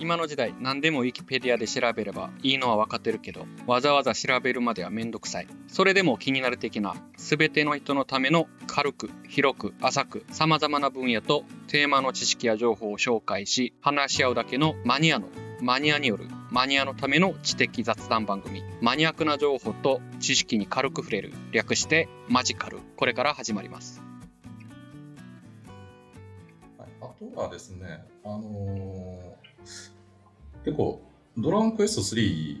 今の時代何でもウィキペディアで調べればいいのは分かってるけどわざわざ調べるまではめんどくさい。それでも気になる的な全ての人のための軽く広く浅く様々な分野とテーマの知識や情報を紹介し話し合うだけのマニアのマニアによるマニアのための知的雑談番組。マニアックな情報と知識に軽く触れる。略してマジカル。これから始まります。はいあとはですね、あのー結構、ドラゴンクエスト3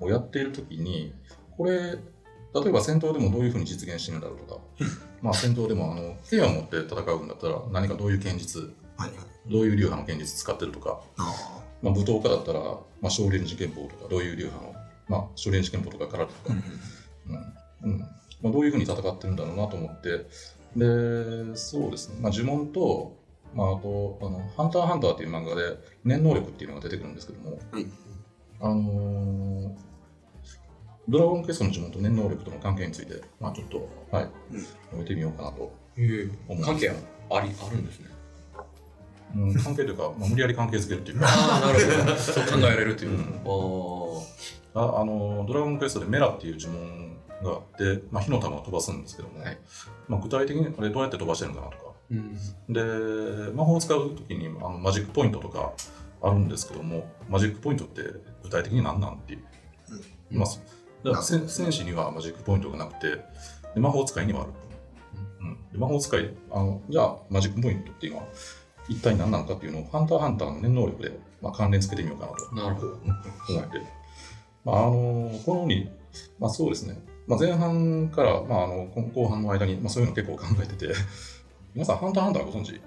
をやっているときに、これ、例えば戦闘でもどういうふうに実現してるんだろうとか、まあ戦闘でもあの剣を持って戦うんだったら何かどういう剣術、はいはい。どういう流派の剣術使ってるとか、あまあ、武闘家だったら、まあ、少林寺拳法とか、どういう流派の、まあ、少林寺拳法とか空手とあ。か、うん。うん。まあ、どういうふうに戦ってるんだろうなと思って、で、そうですね、まあ、呪文と、まあ、あと、あの、ハンターハンターっていう漫画で、念能力っていうのが出てくるんですけども、はいあのードラゴンクエストの呪文と念能力との関係について、まあ、ちょっと、はい、うん述べてみようかなとええ思います。関係ありあるんですね。うん、関係というか、まあ、無理やり関係づけるっていうか、ああ、なるほど。そう考えられるという。うんああ。ああのドラゴンクエストでメラっていう呪文があって、まあ、火の玉を飛ばすんですけども、はいまあ、具体的にあれどうやって飛ばしてるのかなとかうん。で魔法を使う時にあのマジックポイントとかあるんですけどもマジックポイントって具体的に何なんっていう、うん。まあ、だから戦戦士にはマジックポイントがなくてで魔法使いにはある、うん。で魔法使いあのじゃあマジックポイントっていうのは一体何なのかっていうのをハンターハンターの念能力で、まあ、関連付けてみようかなと。なるほど。思って、まあ、あのこのに、まあ、そうですね、まあ、前半から、まあ、あの後半の間に、まあ、そういうの結構考えてて、皆さん、ハンターハンターご存知？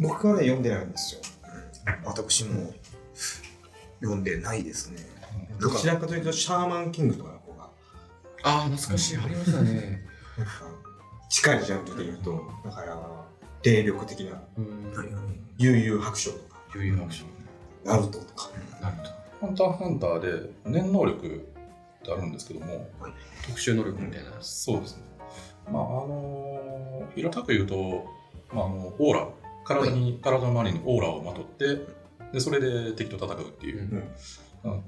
僕はね、読んでないんですよ。私も読んでないですね。どちらかというと、シャーマンキングとかの方が、ああ、懐かしい。ありましたね。なんか、近いジャンルで言うと、だから、霊力的な、うん。悠々白書とか、悠々白書。ナルトとか。なるほど。ハンターハンターで念能力ってあるんですけども、特殊能力みたいな。そうですね。まあ、あの平たく言うと、まあ、あのオーラ、体に、体の周りにオーラをまとって、でそれで敵と戦うっていう。うん。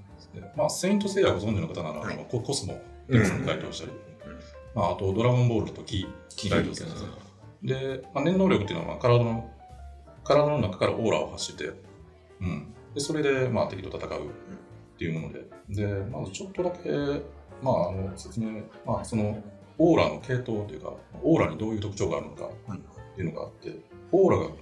まあ、セイントセイヤご存知の方なら、はい。ココスモ、うんエクスに該当したり、まあ、あとドラゴンボールとキー、該当するんですね。で、まあ、念能力っていうのは、まあ、体の、体の中からオーラを発して、うん。で、それで、まあ、敵と戦うっていうもので、で、まずちょっとだけ、まあ、あの、説明、まあ、その、オーラの系統というか、オーラにどういう特徴があるのかっていうのがあって、オーラがに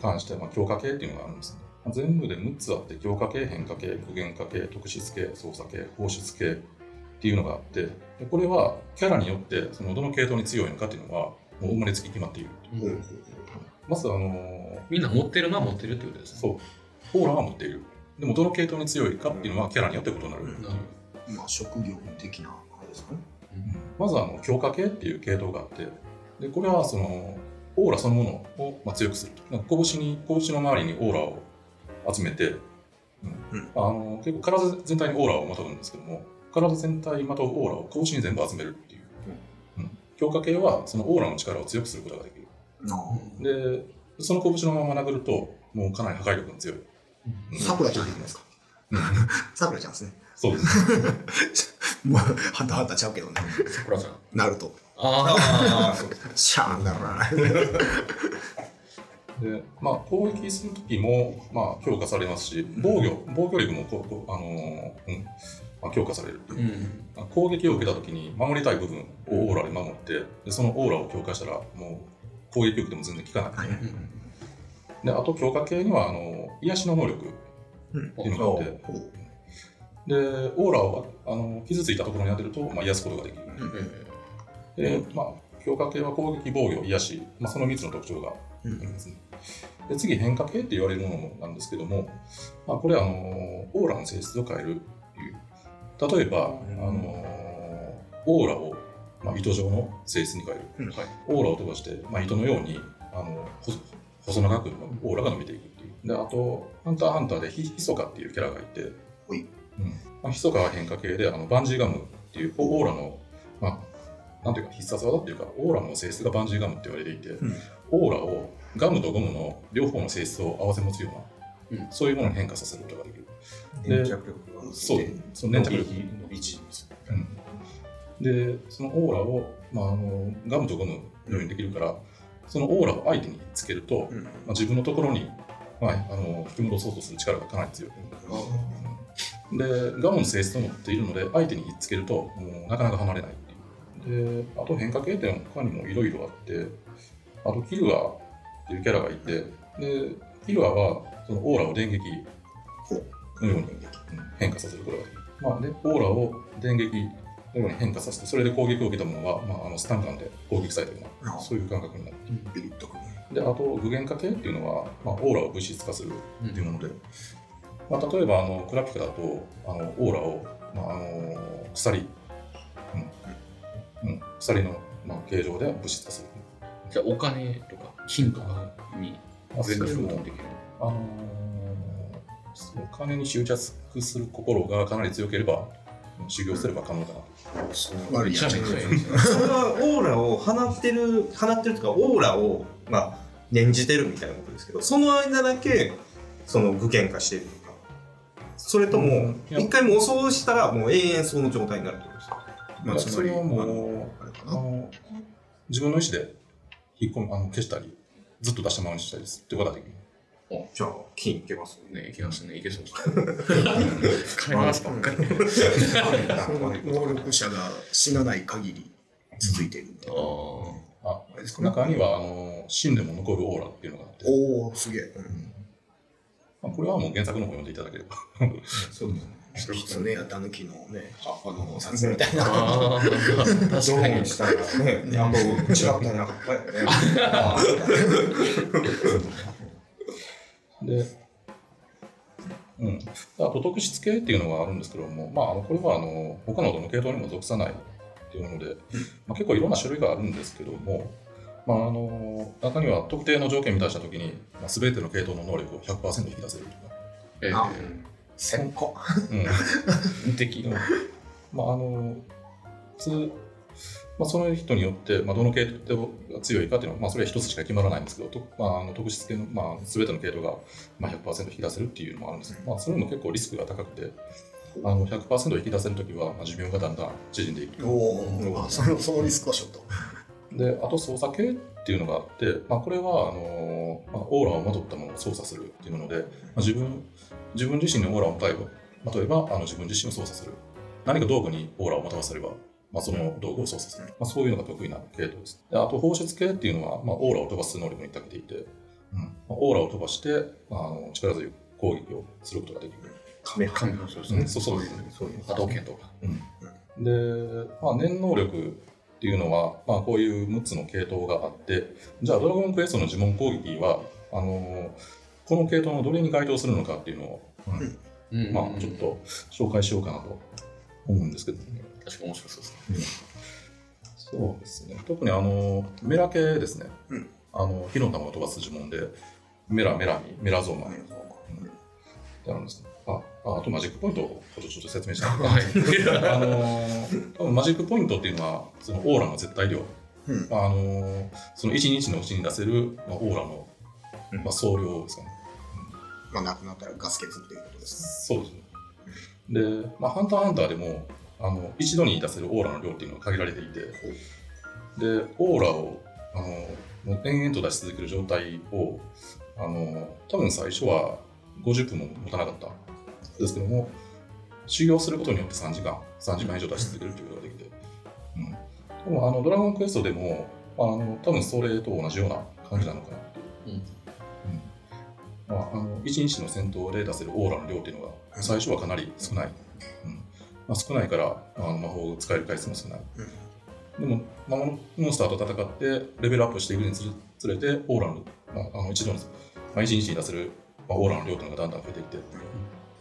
関しては、まあ、強化系っていうのがあるんですね。まあ全部で6つあって、強化系、変化系、具現化系、特質系、操作系、放出系っていうのがあって、でこれはキャラによって、そのどの系統に強いのかっていうのは、もう生まれつき決まっているっていう。うんまず、あのみんな持ってるのは持ってるってことですね。そう、オーラは持っている。でも、どの系統に強いかっていうのは、キャラによって異なる。なるほまあ、職業的な、あれですかね。まず、あの強化系っていう系統があって、でこれはそのオーラそのものを、まあ、強くすると。なんか拳に、拳の周りにオーラを集めて、うんうんあの結構体全体にオーラをまとうんですけども、体全体にまとうオーラを拳に全部集めるっていう。うん強化系はそのオーラの力を強くすることができる。あで、その拳のまま殴ると、もうかなり破壊力が強い。あ。さくらちゃんじゃないですか？さくらちゃんですね。そうです。もう、ハンターハンターちゃうけどね。桜さん。ナルト。ああ、そうです。シャーンだろな。で、まあ、攻撃するときも、まあ、強化されますし、防御、防御力もこうこう、あのーうんまあ、強化される。うん。まあ攻撃を受けたときに、守りたい部分をオーラで守って、でそのオーラを強化したら、もう、攻撃力でも全然効かない。はいうんで、あと強化系には、あの、癒しの能力うんっていうのがあって、で、オーラを、あの、傷ついたところに当てると、まあ、癒すことができる。で、まあ、強化系は攻撃、防御、癒し、まあ、その3つの特徴があうんりますね。で次、変化系って言われるものなんですけども、まあ、これはあのオーラの性質を変えるっていう。例えば、あのオーラを、まあ、糸状の性質に変える。オーラを飛ばして、まあ、糸のようにあの細細長くオーラが伸びていくっていう。で、あと、ハンターハンターでヒヒソカっていうキャラがいて、うんまあ、ヒソカは変化系で、あのバンジーガムっていうオーラの、まあ、なんていうか必殺技っていうか、オーラの性質がバンジーガムって言われていて、うんオーラをガムとゴムの両方の性質を合わせ持つようなうんそういうものに変化させることができる。粘着力がそうで、その粘着力。伸び縮みすで、そのオーラを、まあ、あのガムとゴムのようにできるから、そのオーラを相手につけると、る。うんまあ、自分のところに、はい、あの引き戻そうとする力がかなり強い。で、ガムの性質を持っているので、相手にひっつけると、もうなかなか離れないっていう。で、あと変化系っていうのは他にもいろいろあって、あとキルアーっていうキャラがいて、で、キルアーはそのオーラを電撃のようにうん変化させることができる。まあ、で、オーラを電撃のように変化させて、それで攻撃を受けたものは、まあ、あのスタンガンで攻撃されたような、あそういう感覚になる。ビリッとくるね。で、あと、具現化系っていうのは、まあ、オーラを物質化するっていうもので、まあ、例えば、あのクラピカだと、あのオーラを、まあ、あの鎖、うんうん、鎖の、まあ、形状で物質化する。じゃあお金とか金とかにまあ、それ上のも人もできる。あのーお金に執着する心がかなり強ければ、修行すれば可能かな。それはオーラを放ってる、放ってるというか、オーラを、まあ、念じてるみたいなことですけど、その間だけ、その具現化してるそれとも一回妄想したら、もう永遠その状態になるってことですか？まあ、つまり、それはもあのう、あれかな。あの自分の意思で引っ込むあの消したり、ずっと出したままにしたりするってことができる。じゃあ、金いけますね、いけますね、いけそうです。金回すばっかり。能力者が死なない限り続いているみたいな。ああ中にはあの死んでも残るオーラっていうのがあって、おお、すげえ。まあ、これはもう原作の方読んでいただければ。そうですね。狐やタヌキのね、葉っぱの札みたいな。確かにーン。したらね、あなかったよね。で、うん。あと特質系っていうのがあるんですけども、まあ、あのこれはあの他のどの系統にも属さないっていうので、まあ、結構いろんな種類があるんですけども、まあ、あの中には特定の条件に満たしたときに、まあ、全ての系統の能力を100%引き出せるとか、えあー千個。うん、無敵。まああの普通、まあ、その人によって、まあ、どの系統が強いかっていうのは、まあ、それは一つしか決まらないんですけど、とまあ、あの特質系の、まあ、全ての系統が、まあ、100%引き出せるっていうのもあるんですけど、まあ、それも結構リスクが高くて、あの100%引き出せるときは、まあ、寿命がだんだん縮んでいく。おお、あそのそのリスクはちょっと。で、あと操作系っていうのがあって、まあ、これはあの、まあ、オーラをまとったものを操作するっていうもので、まあ、自分自分自身のオーラを例えば、例えばあの自分自身を操作する。何か道具にオーラをまとわせれば、まあ、その道具を操作する。まあ、そういうのが得意な系統です。であと放出系っていうのは、まあ、オーラを飛ばす能力に長けていて、うんまあ、オーラを飛ばして、まあ、あの力強い攻撃をすることができる。カメハ神のそうですね。うんそうそうそういう。波動拳とか。で、まあ、念能力っていうのは、まあ、こういう6つの系統があって、じゃあ、ドラゴンクエストの呪文攻撃は、あのこの系統のどれに該当するのかっていうのを、うんうんまあ、ちょっと紹介しようかなと思うんですけど、確かに面白そうですね。そうですね。特にあのメラ系ですね。うんあの火の玉を飛ばす呪文で、メラ、メラミ、メラゾーマってあるんですね。あ、ああとマジックポイントをちょっと説明したい。はい。あのー多分マジックポイントっていうのは、そのオーラの絶対量、うんあのーその1日のうちに出せる、まあ、オーラの、まあ、総量ですかね。まあ、なくなったらガス欠っていうことですそうですね。で、まあ、ハンターハンターでも、あの一度に出せるオーラの量っていうのが限られていて、で、オーラを、あのもう延々と出し続ける状態を、あの多分最初は50分も持たなかったんですけども、修行することによって3時間、3時間以上出し続けるということができて、うん。でもあのドラゴンクエストでも、あの多分それと同じような感じなのかなっていう。うん。まあ、あの1日の戦闘で出せるオーラの量っていうのが最初はかなり少ない、うん。まあ、少ないからあの魔法を使える回数も少ない、でも、まあ、モンスターと戦ってレベルアップしていくにつれてオーラの,、まあ、あの一度の、まあ、1日に出せる、まあ、オーラの量っていうのがだんだん増えていって。で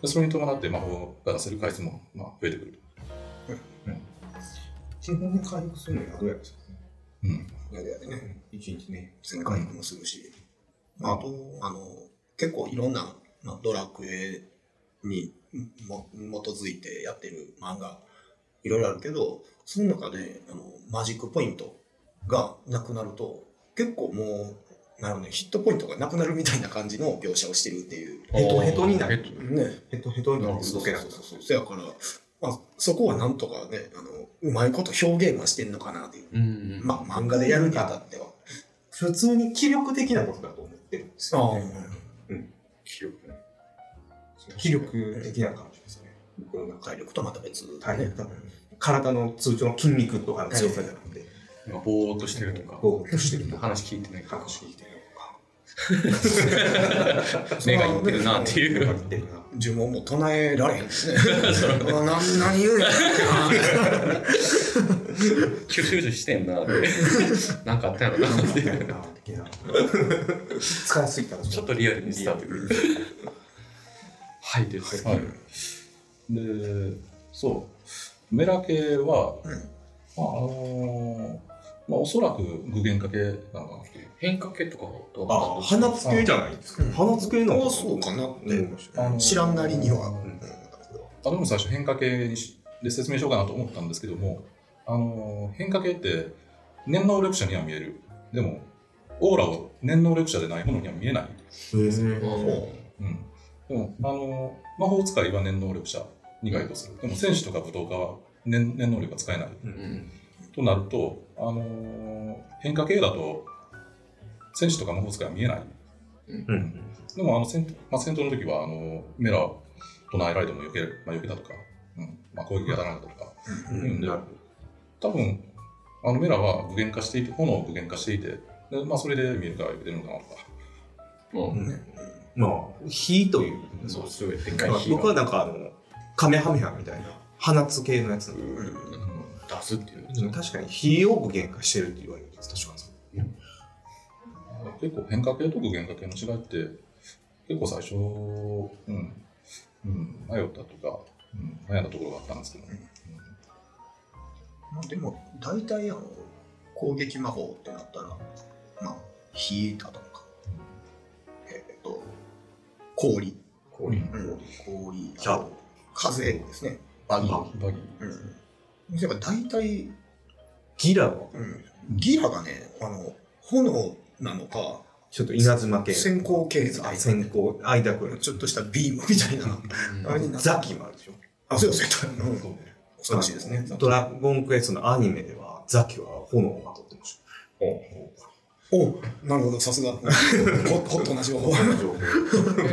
それに伴って魔法が出せる回数も、まあ、増えてくる、基本に回復するの宿屋ですよね。うん、やでやでね。一日ね。全回復もするし。あと、あの、結構いろんな、まあ、ドラクエにも基づいてやってる漫画、いろいろあるけど、その中で、あの、マジックポイントがなくなると、結構もう、なるほどね、ヒットポイントがなくなるみたいな感じの描写をしてるっていう。ヘトヘトになる。ね。ヘトヘトになってそう動けなくなる。そうそう。そやから、まあ、そこはなんとかね、あの、うまいこと表現はしてんのかなっていう。うん。まあ、漫画でやるにあたっては。普通に気力的なことだと思ってるんですよ、ね。気力ね。気力的な感じですね。この体力とまた別はいね。体の通常の筋肉とかの強さじゃなくて、ぼーっとしてるとか、こうしてるとか、話聞いてない話聞いてる 目がいってるなっていう。呪文も唱えられへんですね。何言うんやキュシュシュしてんなって。なんかあったやろなっていすぎたらちょっとリアルに伝わってくる。はいです。はい。で、そう、メラ系は、うんまあ、あのーまあ、おそらく具現化系なのかなっていう。変化系とかとあ、花付けじゃないですか。花付けなのあそうかなって知らんなりには。あでも最初変化系にしで説明しようかなと思ったんですけども、あのー変化系って念能力者には見える。でも、オーラを念能力者でないものには見えない。へーうん。でも、あのー魔法使いは念能力者に該当する。でも、戦士とか武闘家は念念能力が使えない。うん。となると、あのー変化系だと、戦士とか魔法使いは見えない。うん。でも、あの戦,、まあ、戦闘の時は、あのメラ唱えられても避け,、まあ、避けたとか、うん。まあ、攻撃が当たらなかったとか、うん。うん。でなる多分、あのメラは具現化していて、炎を具現化していて、でまあ、それで見えるから避けてるのかなとか。うん。まあ、火という。そう、すごいでっかい僕はなんかあの、カメハメハみたいな、花付けのやつ。なの出すっていう。うん。確かに火を具現化してるって言われるんです、確かにそう。結構変化系と具現化系の違いって、結構最初、うん、うん、迷ったとか、うん、悩んだところがあったんですけど、まあでも、大体あの、攻撃魔法ってなったら、まあ、火だとか、えっと、氷。氷、うん。氷。シャドウ風ですね。バギー。バギうん。やっぱ大体、ギラは？うん、ギラがね、あの、炎なのか、ちょっと稲妻系。先行系みたいな先行、間くる。ちょっとしたビームみたいな、あれになザキもあるでしょ。あ、そうです、そうです。うん恐ろしいですね。ドラゴンクエストのアニメでは、ザキは炎をまとってましおなるほど、さすが。ホホットな情報。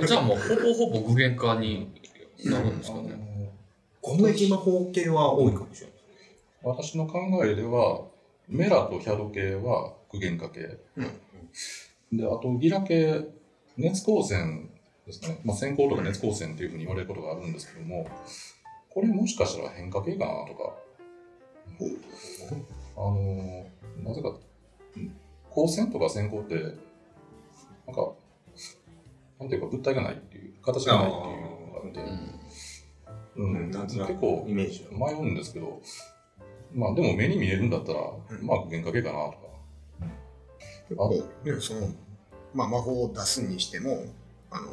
じゃあもうほぼほぼ具現化になるんですかあね。の攻撃魔法系は多いかもしれない。私の考えでは、メラとヒャド系は具現化系。で、あとギラ系、熱光線ですね。まあ、閃光とか熱光線っていうふうに言われることがあるんですけども、これもしかしたら変化系かなとか。あのなぜか、ん光線とか閃光って、なんか、なんていうか物体がないっていう、形がないっていうのがあって、うんうん結構イメージ迷うんですけど、まあでも目に見えるんだったら、ん。まあ具現化系かなとか。結構ね、その、まあ、魔法を出すにしても、あの、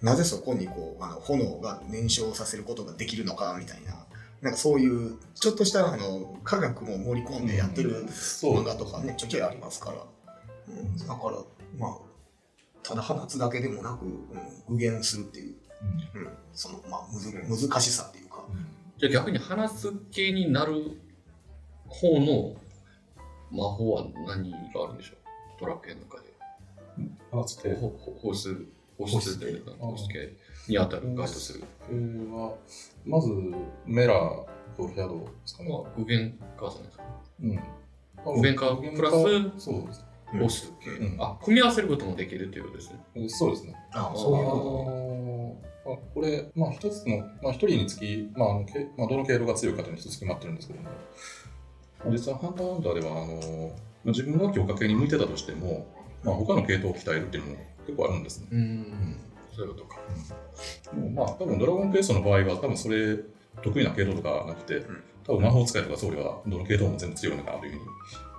なぜそこにこう、あの、炎が燃焼させることができるのか、みたいな、なんかそういう、ちょっとした、あの、科学も盛り込んでやってる漫画とかね、ちょいちょいありますから。うん、だから、まあ、ただ放つだけでもなく、うん、具現するっていう、うん、その、まあ、むず難しさっていうか、じゃあ逆に話す系になる方の魔法は何があるんでしょう？ドラクエの中で。放つ系ほほ放出、放出というか、放出系に当たる、該当する。は、まずメラとヒャドですかね。まあ、具現化じゃないですか。うん。具現化プラスそうです。うん放出系、うんあ、組み合わせることもできるということですね。えそうですね。あそういうあのーまあこれ、まあ、一つの、まあ、一人につき、まああのけまあ、どの経路が強いかというのに一つ決まってるんですけども、実はハンターハンターでは、あのーまあ自分が強化系に向いてたとしても、まあ、他の系統を鍛えるっていうのも結構あるんですね。うん。そういうことか。もうまあ、多分ドラゴンクエストの場合は、多分それ、得意な系統とかなくて、多分魔法使いとか僧侶はどの系統も全部強いのかなというふうに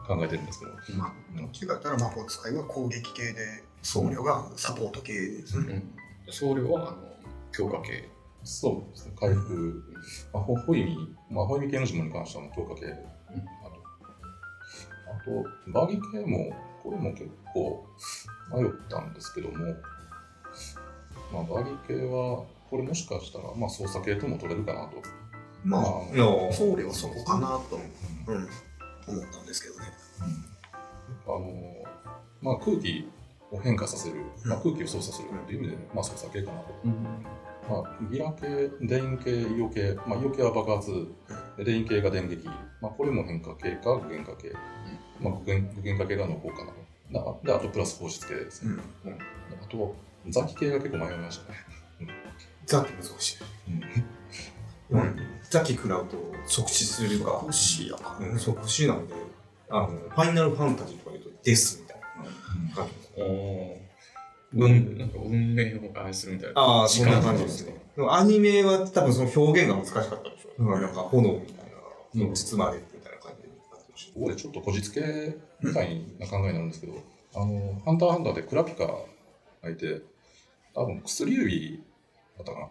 考えてるんですけど、まあ、どっちかったら魔法使いは攻撃系で、僧侶がサポート系ですね。うん。僧侶は、あの、強化系。そうですね、回復、まあ、ホホイミ、まあ、ホイミ系の呪文に関してはもう強化系、あと、あとバギ系も攻これも結構迷ったんですけども、まあ、バリ系は、これもしかしたら、まあ、操作系とも取れるかなと。まあ、の総理はそこかなと、うん、思ったんですけどね。あのまあ、空気を変化させる、まあ、空気を操作するという意味で、まあ、操作系かなと。まあ、ギラ系、電系、イオ系、まあ、イオ系は爆発、で電系が電撃、まあ、これも変化系か具現化系、まあ、具現化系が濃厚かなと。だで、あとプラス放出系ですね。うんあと、ザキ系が結構迷いましたね。ザキ難しい。うんうんザキ食らうと即死するか。星やかうん即死なんで、あの、ファイナルファンタジーとか言うとデスみたいな感じ。おー運なんか運命を愛するみたいな。ああ、そんな感じですね。でもアニメは多分その表現が難しかったでしょ。うん、なんか炎みたいなのに包まれるみたいな感じになってるし。ここでちょっとこじつけみたいな考えになるんですけど、あの、ハンターハンターでクラピカがいて、多分薬指だったかな。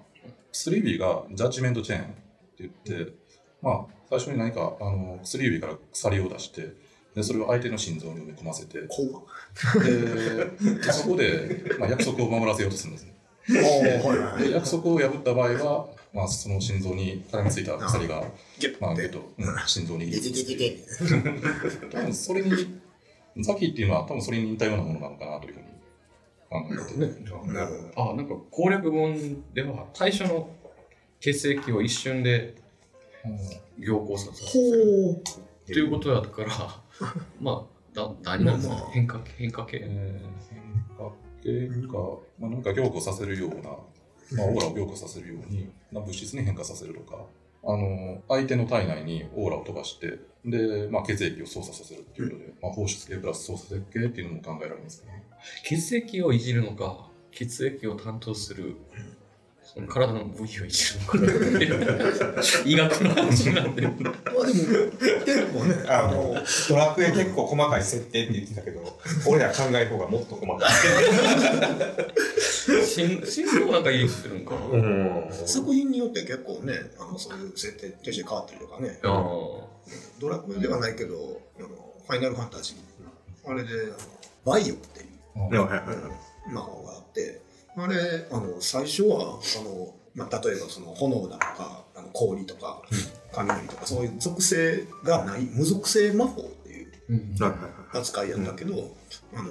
薬指がジャッジメントチェーンって言って、まあ、最初に何か、あの、薬指から鎖を出して、で、それを相手の心臓に埋め込ませて、で、そこで、まあ、約束を守らせようとするんですね。はいはいで、約束を破った場合は、まあ、その心臓に絡みついた鎖が、まあ、ッて。ゲット、うん心臓に多分それに、ザキっていうのは多分それに似たようなものなのかなというふうに考えて。ね。なるほど。あ、なんか攻略本では最初の血液を一瞬で凝固させる。ほということだから、まあ、だ何なんですか、まあまあ変化系変化系。えー、変化系か、まあ、なんか凝固させるような、まあ、オーラを凝固させるように、な物質に変化させるとか、あの相手の体内にオーラを飛ばして、で、まあ、血液を操作させるっていうことで、まあ、放出系プラス操作系っていうのも考えられますね。血液をいじるのか、血液を担当する、その体の部位をいじるのか。医学の話になってる。どまあでも結構ねあの、ドラクエ結構細かい設定って言ってたけど、俺ら考える方がもっと細かい。心心臓なんかいじってるんかな。うん作品によって結構ねあのそういう設定として変わったりとかねあドラクエではないけどあのファイナルファンタジーあれでバイオっていう魔法があってあれあの最初はあの、まあ、例えばその炎だとかあの氷とか雷とかそういう属性がない無属性魔法っていう扱いやったけど、あの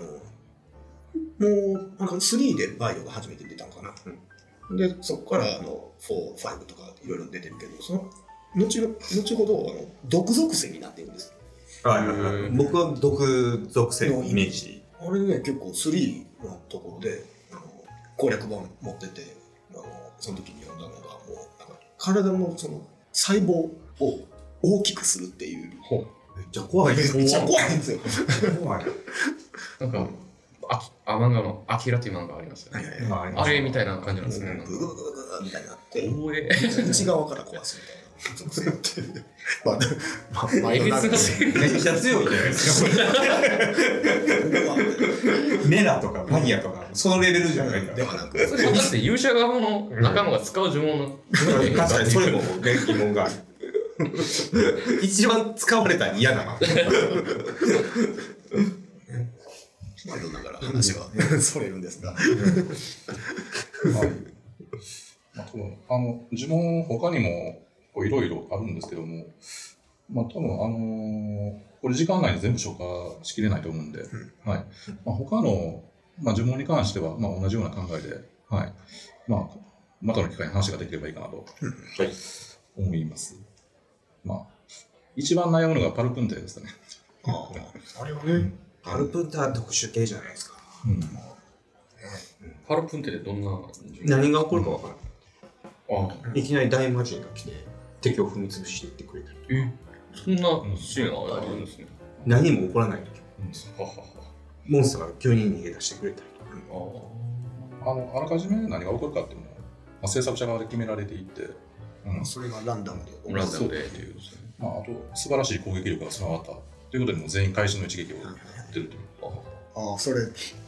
もうなんか3でバイオが初めて出たのかな、でそこからあの45とかいろいろ出てるけどその後の後ほどあの毒属性になってるんです。はいはいはい。僕は毒属性のイメージ。あれね結構3のところであの攻略本持っててあのその時に読んだのがもうなんか体のその細胞を大きくするっていうめっちゃ怖いめっちゃ怖いんですよ。怖い。なんか、あきあ漫画のアキラっていう漫画ありますよね。はいはいはいあれみたいな感じなんですね。なんかブグブグブグみたいになって。内側から壊すみたいなまあまあまあえげめっちゃ強いじゃないですか。メラとかバニアとか、そのレベルじゃないから。ではなくそれだって勇者側の仲間が使う呪文の確かにそれも疑問がある。一番使われたら嫌だな。まあ、だから話はそれるんですが。まあ、あの呪文、他にもこういろいろあるんですけども、まあ、多分あのーこれ時間内に全部消化しきれないと思うんで、はい。まあ、他の、まあ、呪文に関しては、まあ、同じような考えで、はい。まあ、またの機会に話ができればいいかなと、はい、思います。まあ、一番悩むのがパルプンテですね。ああれはね、パルプンター特殊系じゃないですか。うん。パルプンテでどんな何が起こるかわからない。あいきなり大魔神が来て、敵を踏み潰していってくれたり。えそんなシーンがあるんですね。何も起こらない時はははモンスターが急に逃げ出してくれたりとか。ああの、あらかじめ何が起こるかっていうのは、まあ、制作者側で決められていて、うんそれがランダムであ。ランダムでっていうですね。まあ、あと素晴らしい攻撃力が備わったということでもう全員会心の一撃をはい出るという。ああ、それ、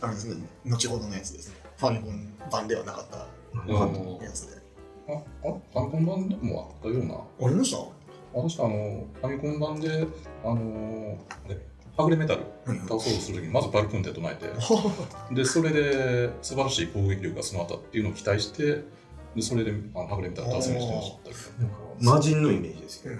あれですね、後ほどのやつですね。ファミコン版ではなかったうんやつで。あ、あファミコン版でもあったような。ありました？私、あの、ファミコン版で、あの、あれ、はぐれメタルはい倒そうとするときにまずパルクンって唱えて。でそれで素晴らしい攻撃力が備わったっていうのを期待してでそれであのはぐれメタル倒すようにしてました。けど魔人のイメージですけど、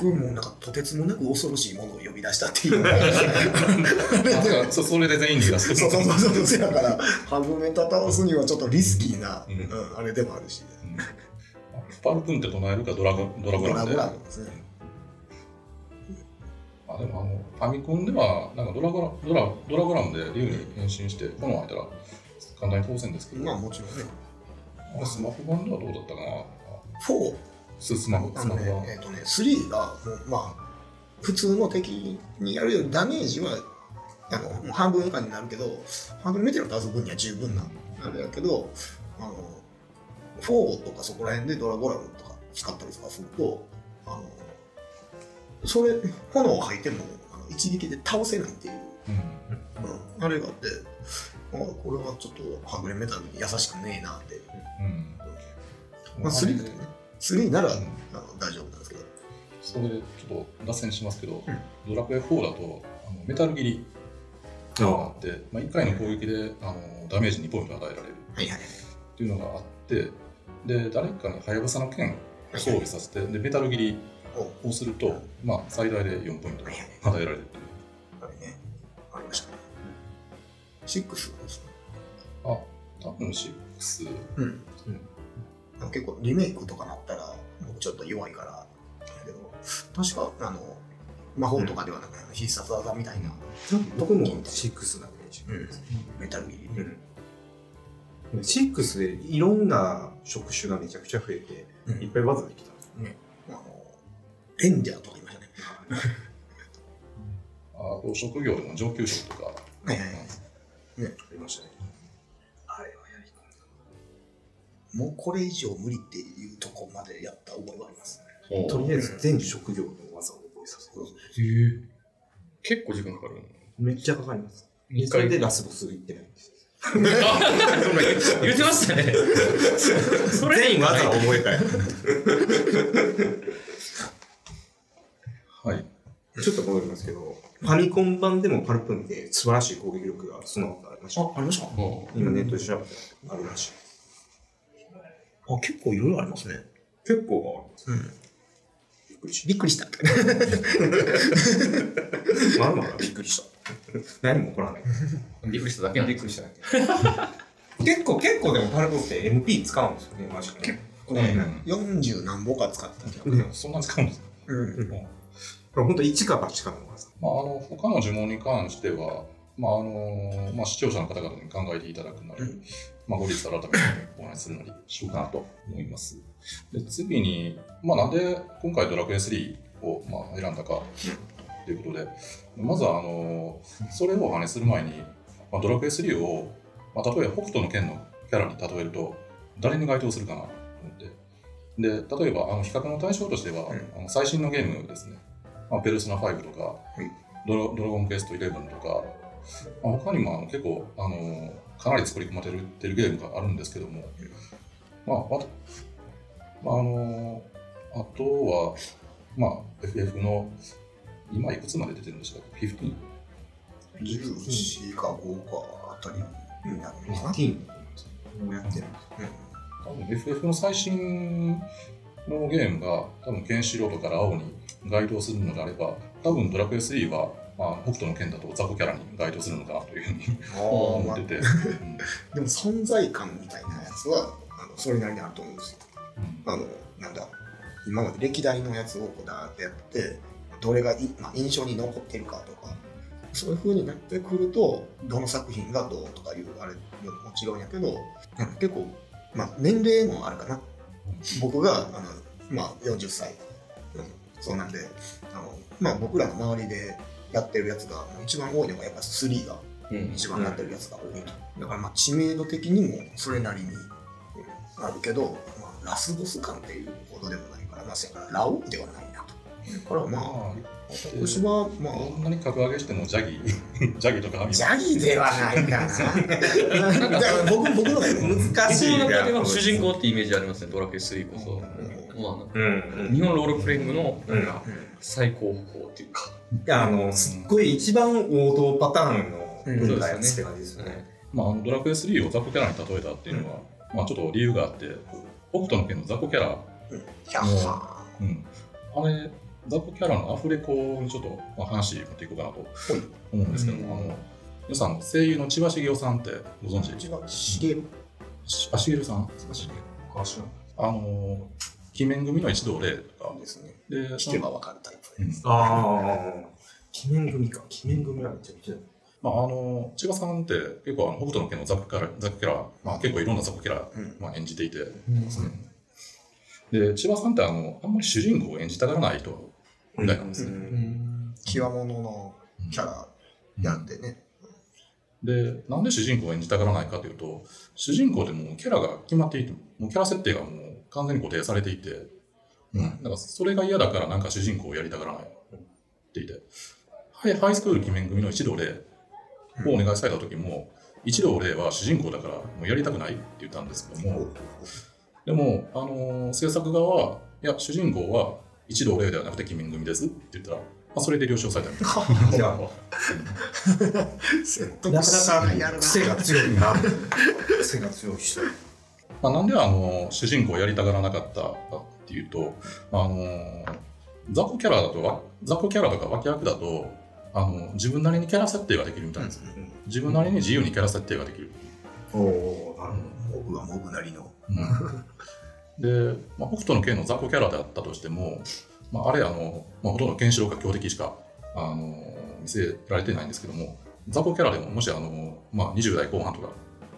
僕もなんかとてつもなく恐ろしいものを呼び出したっていう。そそれで全員逃がすそうそうそうそうそうだからハグメタ倒すにはちょっとリスキーな、うん。うんあれでもあるし。うん。パルクンって唱えるかドラゴンドラゴドランでゴラムですね。あでもあのファミコンではなんかドラゴラドラドラゴラムで竜に変身して炎を当てたら簡単に当選ですけど、まあもちろんね。スマホ版ではどうだったかな。4ススマホあのねえっ、とね3がもうまあ普通の敵にやるよりダメージはあのもう半分以下になるけどハグメタル倒す分には十分なあれだけどあの4とかそこら辺でドラゴラムとか使ったりとかするとあのそれ炎を吐いてもあの一撃で倒せないっていううんうん、あれがあって、あこれはちょっとはぐれメタルに優しくねえなって。うんまあ、3だとね。3なら、あの大丈夫なんですけど。それでちょっと脱線しますけど、うんドラクエ4だとあのメタル切りがあって、まあ、1回の攻撃であのダメージ2ポイント与えられる。っていうのがあってで誰かにはやぶさの剣を装備させてでメタル切りおをすると、まあ、最大で4ポイント。与えられるっていうあれね。ありましたね。6ですね。あ多分6うん。あの結構リメイクとかなったら、僕ちょっと弱いから、だけど、確か、あの、魔法とかではなく、必殺技みたいな、僕も6なイメージ。うん、メタル切り。うん6でいろんな職種がめちゃくちゃ増えて、うんいっぱい技できた。あの、レンジャーとかいましたね。あと職業でも上級職とかはいはいはい。ありましたね。もうこれ以上無理っていうとこまでやった覚えはあります。とりあえず全職業の技を覚えさせる。へえ結構時間かかるめっちゃかかります。一回それでラスボス行ってないんです。言ってましたね それ全技を覚えたい。はいちょっと戻りますけど、ファミコン版でもパルプンって素晴らしい攻撃力が備わってありました。ありました今ネットで調べたらあるらしい。あ、結構いろいろありますね。結構あるんですうん。びっくりした。まあまあびっくりした。何も起こらない。びっくりしただけびっくりしただけ。結構、結構でもパルプンって MP 使うんですよね、マジで。これ、40何本か使ったんじゃん。ねそんなに使うんですか、うん。本当一か八かの技。まあ、あの他の呪文に関しては、まああのまあ、視聴者の方々に考えていただくなり、うんまあ、後日改めてお話しするなりしようかなと思います。で次に、まあ、なんで今回ドラクエ3を、まあ、選んだかということで、まずはあのそれをお話しする前に、まあ、ドラクエ3を、まあ、例えば北斗の剣のキャラに例えると誰に該当するかなと思って。で例えばあの比較の対象としては、うんあの最新のゲームですね、まあ、ペルソナ5とか、いドラドラゴンクエスト11とか、まあ、他にもあの結構あのかなり作り込まれてるゲームがあるんですけども、まあ、わたまあ、あのあとは、まあ、FF の今いくつまで出てるんでしたっけ ?15? 14か5かあたりになるのかな？15もやってる。多分 FF の最新のゲームが多分ケンシロウとかラオウに該当するのであれば多分ドラクエ3は、まあ、北斗の剣だと雑魚キャラに該当するのかなというふうに思ってて、う んでも存在感みたいなやつはあのそれなりにあると思うんですよ。うん。あのなんだ今まで歴代のやつをこうだーってやってどれがい、まあ、印象に残ってるかとかそういう風になってくるとどの作品がどうとかいうあれももちろんやけど結構、まあ、年齢もあるかな。僕があの、まあ、40歳、うん、そうなんであの、まあ、僕らの周りでやってるやつが一番多いのがやっぱ3がうん。一番やってるやつが多いと、だからまあ知名度的にもそれなりに、うんあるけど、まあ、ラスボス感っていうほどでもないからまあせやからラオウではないなと。だからまあまあ私はまあどんなに格上げしてもジャギ ジャギとかジャギではないかな。だから僕僕の難しい主人公ってイメージありますね、ドラクエ3こそ。まあ、うん。日本ロールプレイングのうん。なん。か最高峰っていうか、あの、すっごい一番王道パターンのうん。文化やつって感じですよね。まあ、あのドラクエ3を雑魚キャラに例えたっていうのは、まあ、ちょっと理由があって、北斗の拳の雑魚キャラ、うん、あれ、雑魚キャラのアフレコにちょっと、まあ、話持っていこうかなと思うんですけども、あの皆さん、声優の千葉茂雄さんってご存知？ー。違う、しげる。しあ、茂さん？あの、鬼面組の一同霊とか、ですね。で、聞けばわかるタイプです。ああ。鬼面組か。鬼面組はめちゃくちゃ。まあ、あの千葉さんって結構あの北斗の拳のザクキャラザクキャラ、まあ、結構いろんなザクキャラ、うん。まあ、演じていて、で千葉さんってあのあんまり主人公を演じたがらない人みたいなんですね、極物のキャラやってね。でなんで主人公を演じたがらないかというと主人公でもうキャラが決まっていてもうキャラ設定がもう完全に固定されていて、うん、だからそれが嫌だからなんか主人公をやりたがらないって言って、はい、ハイスクール鬼面組の一同霊をお願いされた時も、一同霊は主人公だからもうやりたくないって言ったんですけども、でも、あのー制作側は、いや、主人公は一同霊ではなくて鬼面組ですって言ったら、まあ、それで了承されたみたいいや、説なかなかやるな。癖が強いな。癖が強い人。まあ、なんであの主人公をやりたがらなかったかっていうと、あの雑魚キャラだとわ雑魚キャラとか脇役だとあの自分なりにキャラ設定ができるみたいですよ、自分なりに自由にキャラ設定ができる、おおなるモブはモブなりの。で、まあ、北斗の拳の雑魚キャラであったとしても、まあ、あれあの、まあ、ほとんどケンシロウか強敵しかあの見せられてないんですけども雑魚キャラでももしあの、まあ、20代後半とか、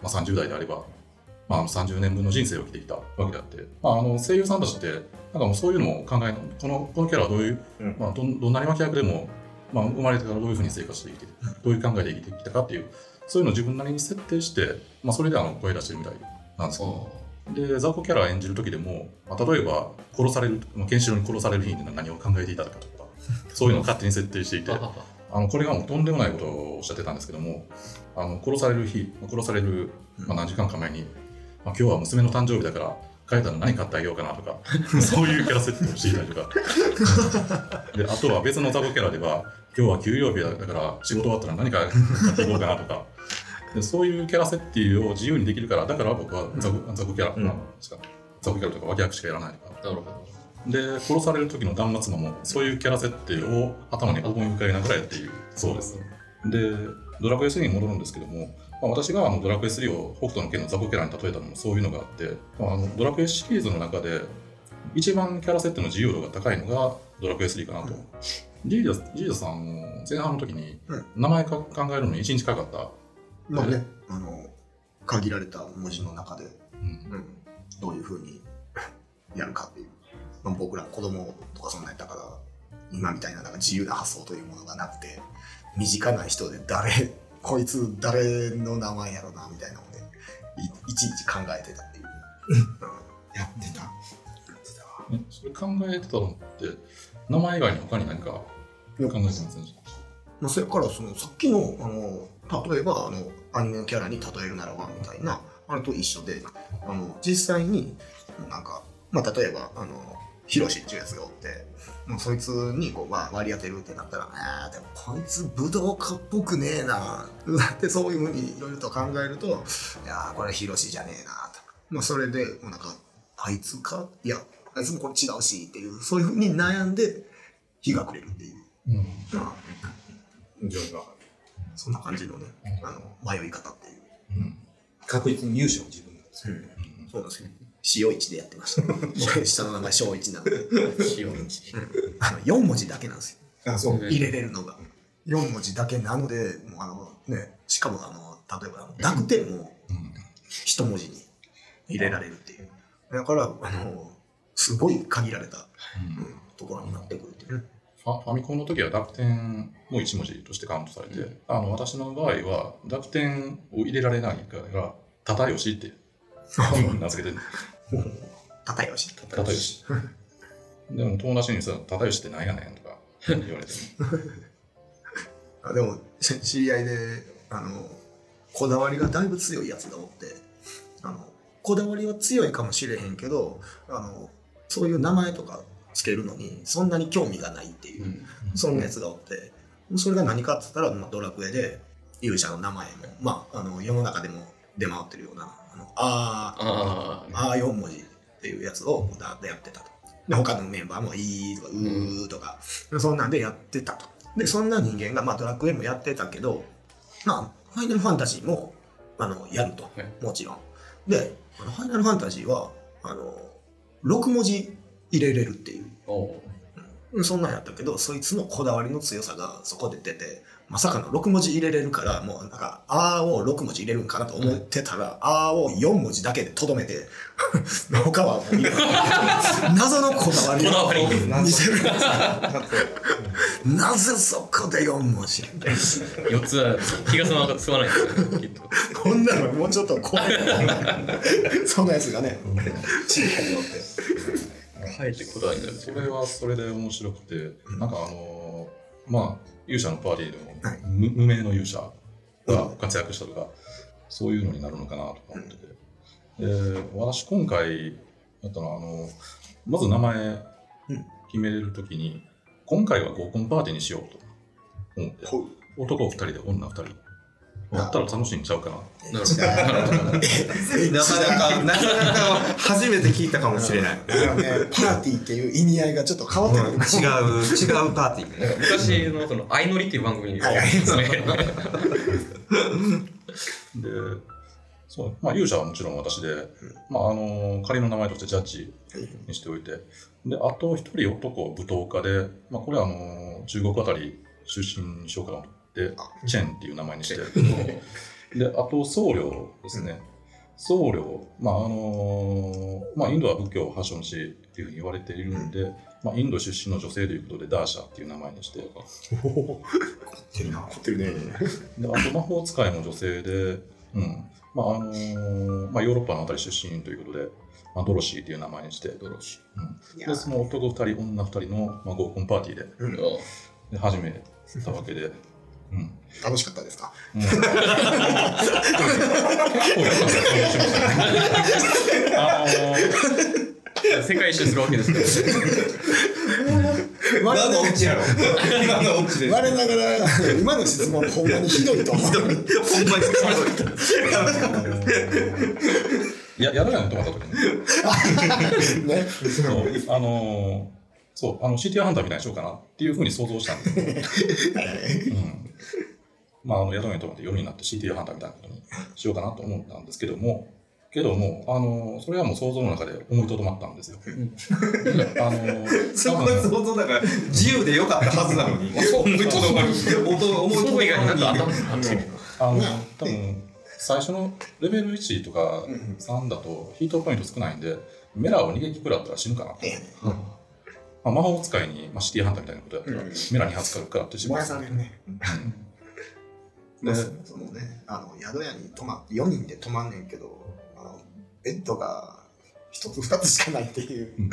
まあ、30代であれば、まあ、あの30年分の人生を生きてきたわけであって、まあ、あの声優さんたちってなんかもうそういうのを考えこのこのキャラはどういう、うん。まあ、どんどんなに脇役でも、まあ、生まれてからどういうふうに生活して生きてどういう考えで生きてきたかっていうそういうのを自分なりに設定して、まあ、それであの声出してるみたいなんですけど。で雑魚キャラを演じる時でも、まあ、例えば殺される、まあ、ケンシロウに殺される日に何を考えていたかとか そういうのを勝手に設定していてあのこれがもうとんでもないことをおっしゃってたんですけどもあの殺される日殺される、まあ、何時間か前に、まあ、今日は娘の誕生日だから帰ったら何買ってあげようかなとか そういうキャラ設定をしていたりとか。であとは別の雑魚キャラでは今日は給料日だから仕事終わったら何か買っていこうかなとか。でそういうキャラ設定を自由にできるからだから僕は雑魚雑魚キャラ、うん。あのしか。雑魚キャラとか脇役しかやらないとか。なるほど。で殺される時の断末魔もそういうキャラ設定を頭に思い浮かべながらやっている。そうです。でドラクエ3に戻るんですけども、まあ、私があのドラクエ3を北斗の拳の雑魚キャラに例えたのもそういうのがあって、まあ、あのドラクエシリーズの中で一番キャラ設定の自由度が高いのがドラクエ3かなと、ジーダジーダさんも前半の時にうん。名前か考えるのに1日かかった、まあね、あの、限られた文字の中で、うん。うん、どういうふうにやるかっていう。まあ、僕ら子供とかそんなんやったから、今みたいななんか自由な発想というものがなくて、身近な人で誰、こいつ誰の名前やろな、みたいなので、いいちいち考えてたっていう。うん、やってた。ねそれ考えてたのって名前以外に他に何か考えてませんでしたまあ、それからそのさっきのあの例えばあのアニメのキャラに例えるならばみたいなあれと一緒であの実際になんか、まあ、例えばあのヒロシっていうやつがおってもうそいつにこう、まあ、割り当てるってなったらあーでもこいつ武道家っぽくねえな。ってそういうふうにいろいろと考えるといやーこれヒロシじゃねえなと、まあ、それでもうなんかあいつか？いやあいつもこれ違うしっていうそういうふうに悩んで日が暮れるっていう。うん。まあじゃあ、そんな感じのね、あの迷い方っていう。うん。確実に勇者を自分なんですよ。そうなんですよ。塩一でやってました。下の名前小一なので、塩あの4文字だけなんですよ。あ、そう。入れれるのが。4文字だけなので、もうあのね、しかもあの、例えばあの濁点も一文字に入れられるっていう。だから、あの、すごい限られた、うんところになってくるっていう。ファミコンの時は濁点も1文字としてカウントされて、あの私の場合は濁点を入れられないから、たよしって 名付けてる。たたよし。たよし。でも友達にさ、たよしってなんやねんとか言われて、あでもし知り合いであのこだわりがだいぶ強いやつがおってあのこだわりは強いかもしれへんけどあのそういう名前とかつけるのにそんなに興味がないっていう、うんそんなやつがおってそれが何かって言ったら、まあ、ドラクエで勇者の名前も、まあ、あの世の中でも出回ってるようなあーああー4文字っていうやつをだでやってたと。で他のメンバーも「いい」とか「うー」とか、そんなんでやってたと。でそんな人間が、まあ、ドラクエもやってたけどまあファイナルファンタジーもあのやると。はい。もちろん。でファイナルファンタジーはあの6文字入れれるっていう。そんなんやったけどそいつのこだわりの強さがそこで出てまさかの6文字入れれるからもうなんか「あ」を6文字入れるんかなと思ってたら「あ」を4文字だけでとどめて 他はもう謎のこだわり。を見せる。なぜそこで4文字。4つは気が済まないですよ。ね、きっと。こんなのもうちょっと怖い。そんなやつがね知り合いにおって。かえってこだわりになるそれはそれで面白くて、なんかあのーまあ、勇者のパーティーでも、はい。無無名の勇者が活躍したとか、そういうのになるのかなとか思ってて。で、私今回やったのは、あのまず名前うん。決めれるときに、今回は合コンパーティーにしようと思って、男2人で女2人。やったら楽しいんちゃうかな。なかなか、なかなか初めて聞いたかもしれない。パーティーっていう意味合いがちょっと変わってくる違う、違うパーティーね。昔のその相乗りっていう番組に、はいはいで、そう、まあ、勇者はもちろん私で、まあ、あの仮の名前としてジャッジにしておいて、で、あと一人男、舞踏家で、まあ、これはあの中国あたり出身にしようかなと思って、チェンっていう名前にして、で、あと僧侶ですね。僧侶、まああのまあ、インドは仏教発祥の地っていうふうに言われているんで、まあ、インド出身の女性ということでダーシャっていう名前にして、凝ってるな。凝ってるね。であと魔法使いも女性で、うん。まああのーまあ、ヨーロッパのあたり出身ということで、まあ、ドロシーっていう名前にして、ドロシうん、でその男2人、女2人の、まあ、合コンパーティーで。うん。ー。で始めたわけで、うん、楽しかったですか？うん。あのー世界一周するわけですから。何のオチやろ今のオチで。我ながら今の質問ほんまにひどいと思う。ほんまに。ひどい。いや、やるやんと思った時に、ね。そう、あのーそう、あの、CTR ハンターみたいにしようかなっていうふうに想像したんですよ。うん。まあ、あの、宿に泊まって夜になって CTR ハンターみたいなことにしようかなと思ったんですけども、けども、あのーそれはもう想像の中で思いとどまったんですよ。あのー そこが想像だから自由でよかったはずなのに。思いとどまり。音思いとどまる。あの、多分、最初のレベル1とかうん3だとヒートポイント少ないんで、メラを逃げ切くらったら死ぬかなと。ええまあ、魔法使いに、まあ、シティハンターみたいなことやったら、うん。メラ2発からってしまう。燃やされるね。そのねあの宿屋に泊まって4人で泊まんねんけどあのベッドが一つ二つしかないっていう、うん。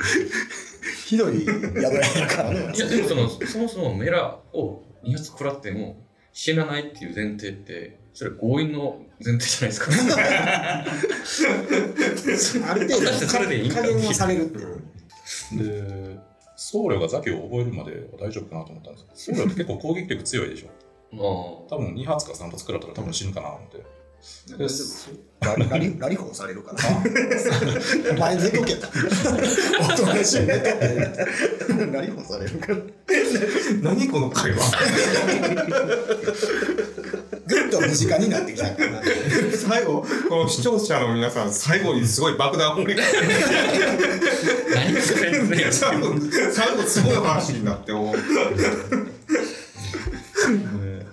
ひどい宿屋やからね。いや、でもその、そもそもメラを2発食らっても死なないっていう前提って、それ強引の前提じゃないですか。ある程度果たしてそれでいいんか加減はされるっていう。で、僧侶がザキを覚えるまでは大丈夫かなと思ったんですけど、僧侶って結構攻撃力強いでしょ。ま多分2発か3発食らったら多分死ぬかなと思って。でラリラリラリフォーされるから。お前寝とけとおとなしい寝とけラリフォーされるから。何この会話。ぐっと身近になってきたから。最後、この視聴者の皆さん、最後にすごい爆弾掘り返して。最後、最後すごい話になって、もう。で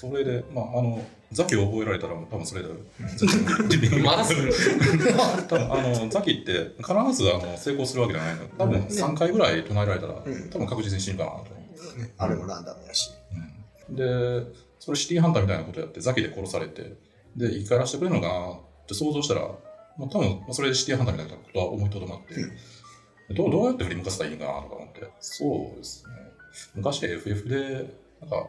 それで、まあ、あの、ザキを覚えられたら多分それで、絶 対まだする。多分あのザキって必ずあの成功するわけじゃないの。多分3回ぐらい唱えられたら、ん。多分確実に死ぬかなと。あれもランダムやしで、それシティハンターみたいなことやって、ザキで殺されて、で、生き返らせてくれるのかな。って想像したら、まあ、多分それでシティハンターみたいなことは思いとどまって、どうどうやって振り向かせたらいいんかなとか思って、そうですね。昔 FF で、なんか、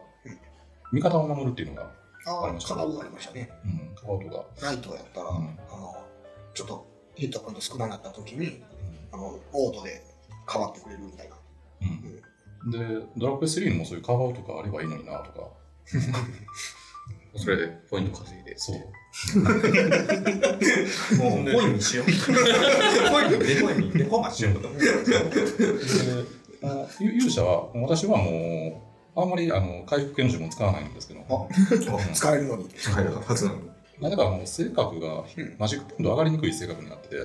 味方を守るっていうのが、ああカラーがありましたねうん、カバーとか、ライトやったら、うんあのちょっとヒットポイント少なかった時にあのオートで変わってくれるみたいな。うん。で、ドラクエ3にもそういうカバーとかあればいいのになとか、それでポイント稼いで。そう。もう、コインにしよう。コインに、デコインに、デコマしよう。勇者は、私はもう、あんまりあの回復系の呪文使わないんですけど、あ使えるのに。使えるはずなのに。だからもう性格がうん。マジックポイント上がりにくい性格になってて、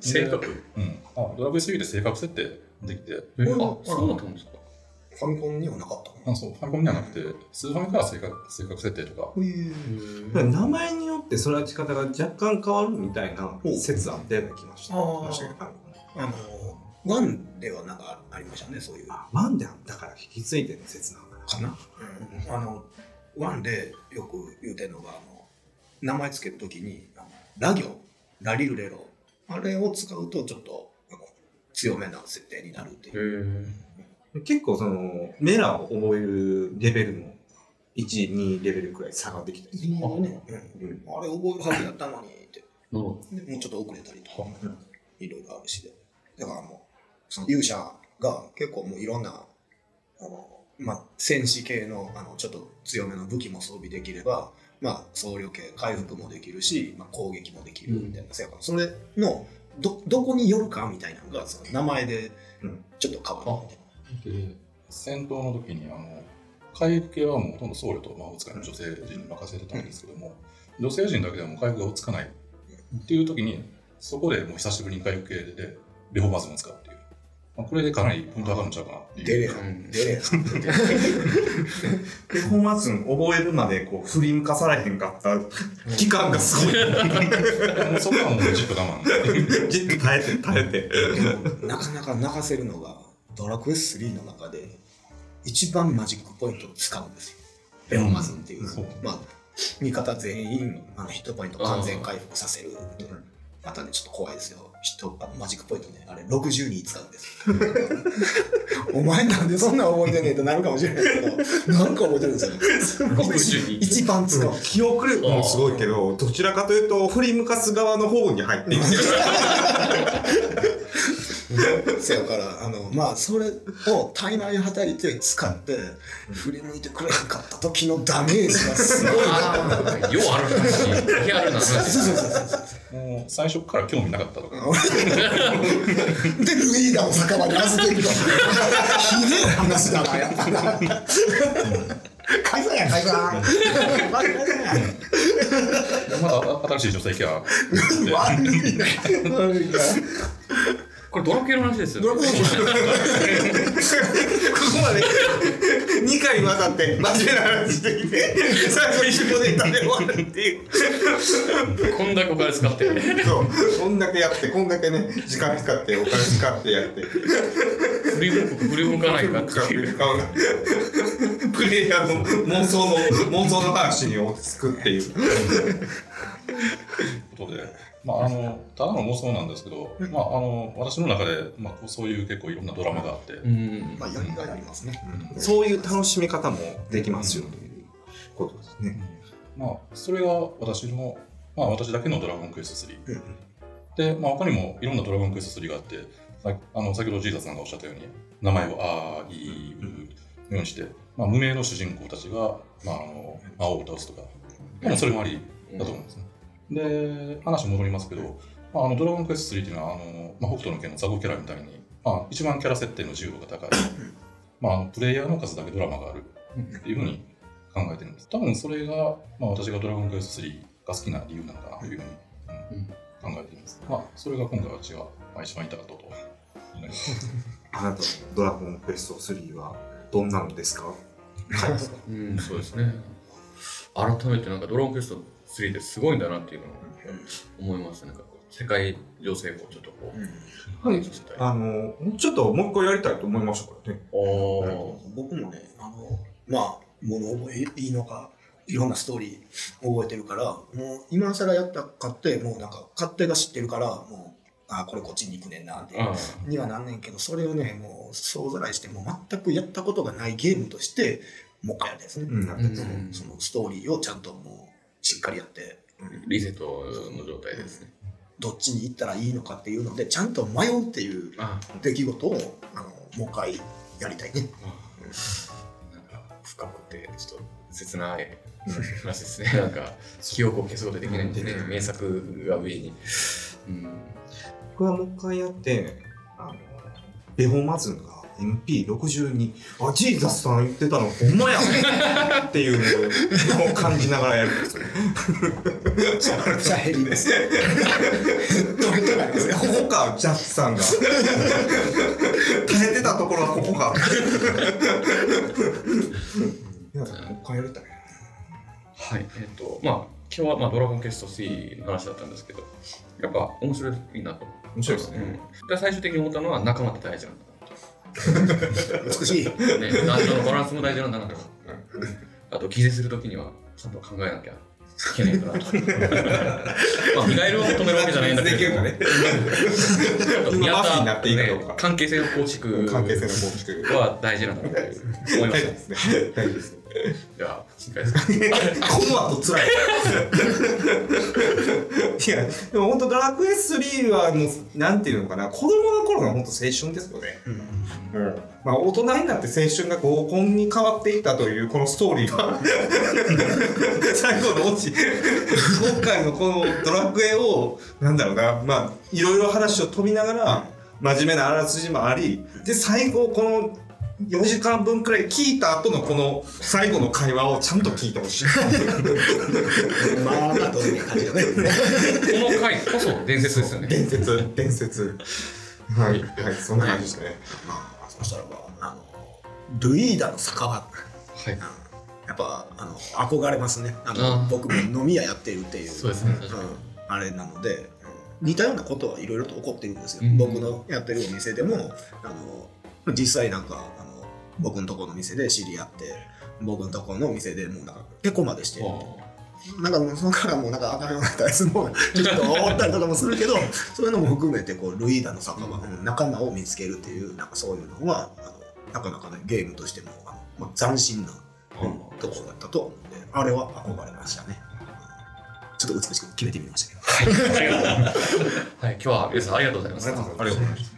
性格うん、あドラクエ3で性格設定できて、えあ、うんそうだったんですか？ファミコンにはなかったあそう。ファミコンにはなくて、スーファミから性格性格設定とか、の名前によって育ち方が若干変わるみたいな説あったような気がした。あー。確かにあの、ワンではなんかありましたね、そういう。あ、ワンであったから引き継いでる説なのかな。かな、あの、ワンでよく言うてるのが、あの、名前つけるときに、ラ行、ラリルレロ、あれを使うとちょっと強めな設定になるってへいう。え。結構その、メラを覚えるレベルの1、2レベルくらい差ができたりする。あ,、うん、あれ覚えるはずやったのにって。もうちょっと遅れたりとか、いろいろあるしで。だからもう、その勇者が結構もういろんな、あの、まあ、戦士系の、あの、ちょっと強めの武器も装備できれば、まあ、僧侶系、回復もできるし、まあ、攻撃もできるみたいな、せやからそれの、ど、どこによるかみたいなのが、その名前でうん、ちょっと変わるみたいな。で戦闘の時にあの回復系はもうほとんど僧侶と魔法使いの女性陣に任せてたんですけども、女性陣だけではもう回復が追いつかないっていう時にそこでもう久しぶりに回復系でレホバズムを使うってまあ、これでかなりポイント上がるんちゃうかなっていう出れやうん出れやで、本末覚えるまでこう振り向かされへんかった期間がすごい。もうそこはもうじっと我慢じっと耐えて、耐えて。でもなかなか泣かせるのがドラクエ3の中で一番マジックポイントを使うんですよ。レオマズンっていう。そうまあ、味方全員あのヒットポイント完全回復させる。またね、ちょっと怖いですよ。ヒットあのマジックポイントね、あれ62使うんですよ。お前なんでそんなん覚えてねえとなるかもしれないけど、なんか覚えてるんですよね。62一番使う。記憶力もすごいけど、どちらかというと振り向かす側の方に入っていってる。せやから、あの、まあ、それを体内に働いて使って、振り向いてくれへんかった時のダメージがすごいな。ああ、ようある話。リアルな話。もう最初から興味なかったとかで、ルイーダを酒場に預けると。ひでえ話だな、やっぱな。解散や、解散。まだ新しい女性キャ悪いな。悪いな。これドラクエの話ですよ。ドラクエの話ここまで2回にわたって真面目な話してきて、最後に下ネタで終わるっていう。こんだけお金使って。そう。こんだけやって、こんだけね、時間使って、お金使ってやって。振り向く、振り向かないかっていう。プレイヤーの妄想の、妄想の話に落ち着くっていう。ことで、まあ、あのただの妄想なんですけど、まあ、あの私の中で、まあ、こうそういう結構いろんなドラマがあって、うん。まあ、やりがいありますね。そういう楽しみ方もできますよということですね。まあ、それが私の、まあ、私だけのドラゴンクエスト3。で、まあ、他にもいろんなドラゴンクエスト3があって、さあの先ほどジーザスさんがおっしゃったように、名前をあー、い、うのようにして、まあ、無名の主人公たちが、まあ、あの魔王を倒すとか、まあ、それもありだと思うんですね。で、話戻りますけど、まあ、あのドラゴンクエスト3っていうのは、あのまあ、北斗の拳のザゴキャラみたいに、まあ、一番キャラ設定の自由度が高い、まあ、あのプレイヤーの数だけドラマがあるっていうふうに考えてるんです。多分それが、まあ、私がドラゴンクエスト3が好きな理由なのかなというふうに、うん考えています。まあ、それが今回私が、まあ、一番言いたかったことになります。あなたのドラゴンクエスト3はどんなのですか？うん、そうですね。改めてなんかドラゴンクエスト3ってすごいんだなっていうのを思いますね。なんか世界情勢をちょっとこう、反映させたい。あの、ちょっともう一回やりたいと思いましたからね。おー僕もね、あの、まあ、物覚えいいのか、いろんなストーリー覚えてるから、もう今更やったかって、もうなんか勝手が知ってるから、もう、あこれこっちに行くねんなって、あにはなんねんけど、それをね、もう総ざらいして、もう全くやったことがないゲームとして、もう一回やりたいですね。うんそのストーリーをちゃんともう、しっかりやって、リセットの状態ですね。どっちに行ったらいいのかっていうのでちゃんと迷うっていうあ出来事をあのもう一回やりたいね。なんか深くてちょっと切ない話ですね。なんか記憶を消すことできないんでね、名作が上に。うん、これはもう一回やって、あの、ベホマズンが MP62、あ、ジーザスさん言ってたの、ほんまやっていうのを感じながらやるんですよ。めちゃ減ります。どれとかですよ。ここか、ジャスさんが。耐えてたところはここか。いや、もう一回やりたい。はい、えっ、と、まあ、今日は、まあ、ドラゴンクエスト3の話だったんですけど、やっぱ面白いなと。面白いですね。うん、で最終的に思ったのは仲間って大事なんだな美しい。と。ね、男女のバランスも大事なんだなと。あと、気絶するときには、ちゃんと考えなきゃいけないんだなと。まあ、見返りを求めるわけじゃないんだけども、できちょっと今マフィーになっていいかどうかね関係性の構築関係性の構築。は大事なんだなと思いました。大事ですね。大事ですね。では、次回ですか。この後辛い。いや、でも本当ドラクエ3はもう、なんていうのかな、子供の頃が本当青春ですよね。うん。まあ大人になって青春が合コンに変わっていったというこのストーリーが、最後のオチ、今回のこのドラクエを、なんだろうな、まあ、いろいろ話を飛びながら、真面目なあらすじもあり、で、最後この、4時間分くらい聞いた後のこの最後の会話をちゃんと聞いてほしい。まあまあどういう感じだね。この回こそ伝説ですよね。伝説、伝説。はい、はい、そんな感じですね。まあそしたらばあのルイーダの酒場。はい。やっぱあの憧れますねあの僕も飲み屋やってるっていうそうですね確かにんあれなので、うん似たようなことはいろいろと起こってるんですよ、うん僕のやってるお店でもあの実際なんか僕のところの店で知り合って僕のところのお店でもうなんか結婚までしてなんかそのからもうなんかあかんようになったやつもちょっと思ったりとかもするけど そういうのも含めてこうルイーダの酒場、うん仲間を見つけるっていうなんかそういうのはなかなかねゲームとしてもあの、まあ、斬新なうんところだったと思うんで、あれは憧れましたね。ちょっと美しく決めてみましたけど。はい、今日は皆さんありがとうございます。ありがとうございます。